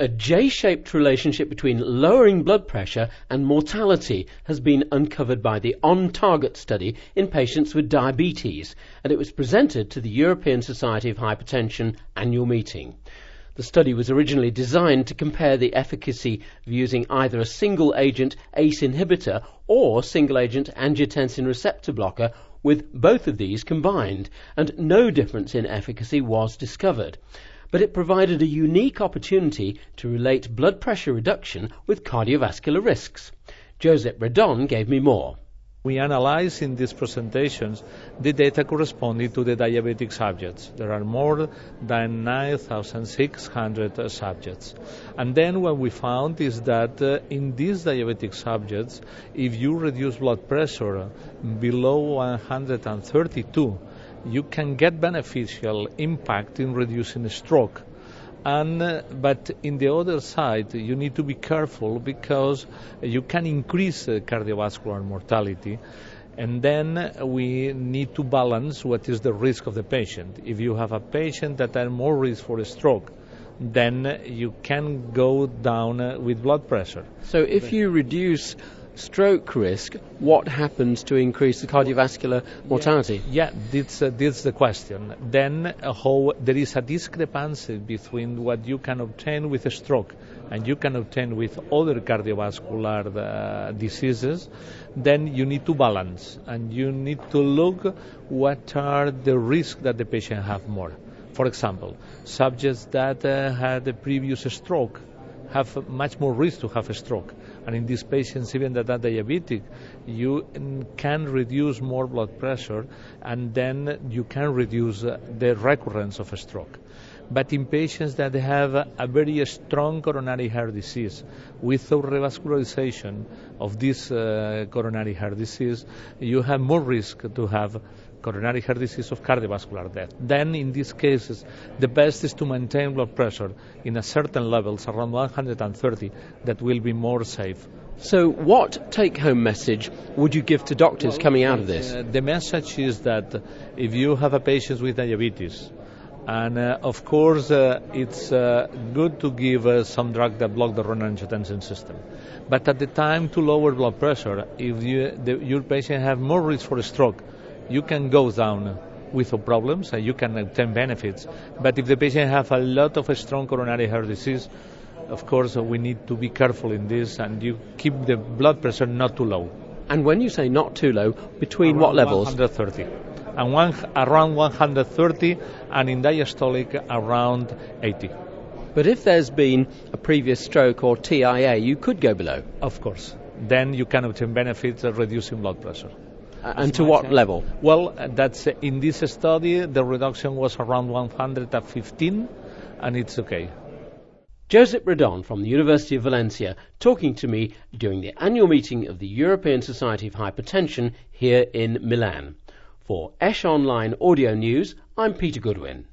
A J-shaped relationship between lowering blood pressure and mortality has been uncovered by the ONTARGET study in patients with diabetes, and it was presented to the European Society of Hypertension annual meeting. The study was originally designed to compare the efficacy of using either a single agent ACE inhibitor or single agent angiotensin receptor blocker with both of these combined, and no difference in efficacy was discovered but it provided a unique opportunity to relate blood pressure reduction with cardiovascular risks. Josep Redon gave me more. We analyze in these presentations the data corresponding to the diabetic subjects. There are more than 9,600 subjects. And then what we found is that uh, in these diabetic subjects, if you reduce blood pressure below 132, you can get beneficial impact in reducing stroke. And, uh, but in the other side, you need to be careful because you can increase uh, cardiovascular mortality. And then we need to balance what is the risk of the patient. If you have a patient that has more risk for a stroke, then you can go down uh, with blood pressure. So if you reduce stroke risk, what happens to increase the cardiovascular mortality? Yeah, yeah this, uh, the question. Then uh, how there is a discrepancy between what you can obtain with a stroke and you can obtain with other cardiovascular uh, diseases, then you need to balance and you need to look what are the risks that the patient have more. For example, subjects that uh, had a previous stroke have much more risk to have a stroke. And in these patients, even that are diabetic, you can reduce more blood pressure and then you can reduce uh, the recurrence of a stroke. But in patients that have a very strong coronary heart disease, without revascularization of this uh, coronary heart disease, you have more risk to have coronary heart disease of cardiovascular death. Then, in these cases, the best is to maintain blood pressure in a certain levels, around 130, that will be more safe. So, what take home message would you give to doctors well, coming out of this? Uh, the message is that if you have a patient with diabetes, and uh, of course, uh, it's uh, good to give uh, some drug that block the renin-angiotensin system. But at the time to lower blood pressure, if you, the, your patient have more risk for a stroke, you can go down without problems and you can obtain benefits. But if the patient have a lot of strong coronary heart disease, of course we need to be careful in this and you keep the blood pressure not too low. And when you say not too low, between around what levels? 130. And one, around 130 and in diastolic around 80. But if there's been a previous stroke or TIA, you could go below. Of course. Then you can obtain benefits of reducing blood pressure. Uh, and to what level? Well, that's uh, in this study the reduction was around 115, and it's okay. Josep Redon from the University of Valencia talking to me during the annual meeting of the European Society of Hypertension here in Milan. For ESH Online Audio News, I'm Peter Goodwin.